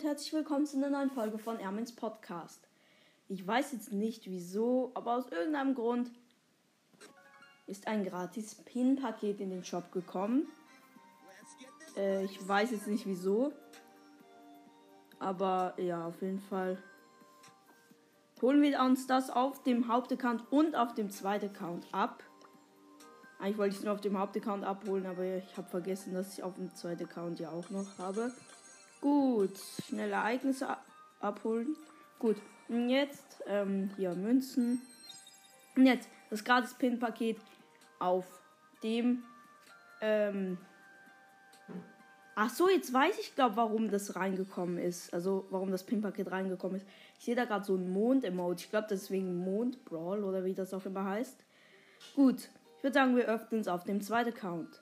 und herzlich willkommen zu einer neuen Folge von Ermins Podcast. Ich weiß jetzt nicht wieso, aber aus irgendeinem Grund ist ein gratis Pin-Paket in den Shop gekommen. Äh, ich weiß jetzt nicht wieso. Aber ja, auf jeden Fall holen wir uns das auf dem Hauptaccount und auf dem zweiten Account ab. Eigentlich wollte ich es nur auf dem Hauptaccount abholen, aber ich habe vergessen, dass ich auf dem zweiten Account ja auch noch habe. Gut, schnelle Ereignisse abholen. Gut, und jetzt ähm, hier Münzen. Und jetzt das gratis Pin-Paket auf dem. Ähm, Ach so, jetzt weiß ich, glaube warum das reingekommen ist. Also, warum das Pin-Paket reingekommen ist. Ich sehe da gerade so ein Mond-Emote. Ich glaube, das ist wegen Mond-Brawl oder wie das auch immer heißt. Gut, ich würde sagen, wir öffnen es auf dem zweiten Account.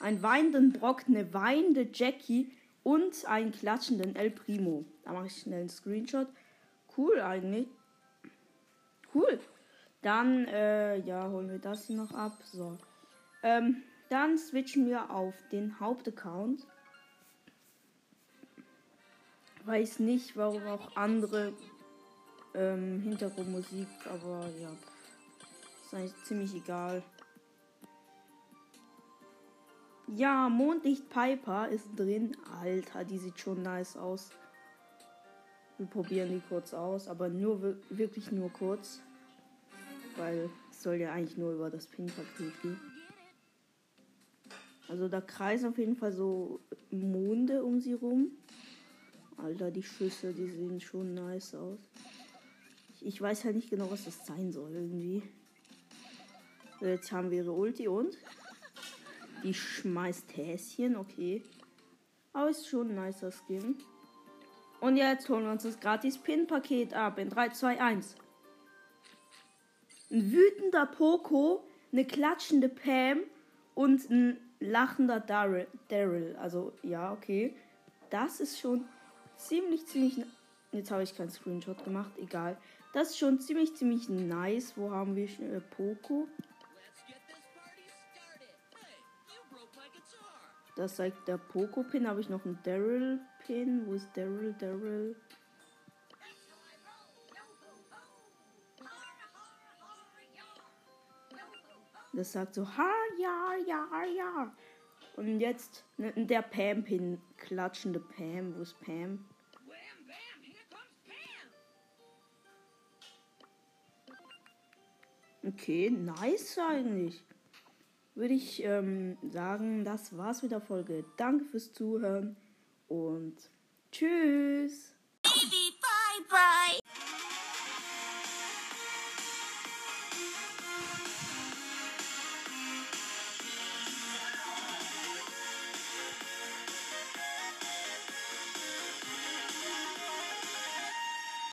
Ein weinenden Brock, eine weinende Jackie und einen klatschenden El Primo. Da mache ich schnell einen Screenshot. Cool eigentlich. Cool. Dann, äh, ja, holen wir das hier noch ab. So. Ähm, dann switchen wir auf den Hauptaccount. Weiß nicht, warum auch andere ähm, Hintergrundmusik, aber ja. Ist eigentlich ziemlich egal. Ja, Mondlicht Piper ist drin. Alter, die sieht schon nice aus. Wir probieren die kurz aus, aber nur wirklich nur kurz. Weil es soll ja eigentlich nur über das Pin-Paket gehen. Also da kreisen auf jeden Fall so Monde um sie rum. Alter, die Schüsse, die sehen schon nice aus. Ich, weiß halt nicht genau, was das sein soll irgendwie. Jetzt haben wir ihre Ulti und die schmeißt Häschen, okay. Aber ist schon ein nicer Skin. Und jetzt holen wir uns das gratis Pin-Paket ab in 3, 2, 1. Ein wütender Poco, eine klatschende Pam und ein lachender Daryl. Also, ja, okay. Das ist schon ziemlich, ziemlich. Jetzt habe ich keinen Screenshot gemacht, egal. Das ist schon ziemlich, ziemlich nice. Wo haben wir äh, Poco? Das zeigt der Poco-Pin. Habe ich noch einen Daryl-Pin? Wo ist Daryl? Daryl? Das sagt so, ha, ja, ja, ja. Und jetzt der Pam-Pin, klatschende Pam. Wo ist Pam? Okay, nice eigentlich würde ich ähm, sagen, das war's mit der Folge. Danke fürs Zuhören und tschüss. Baby, bye, bye.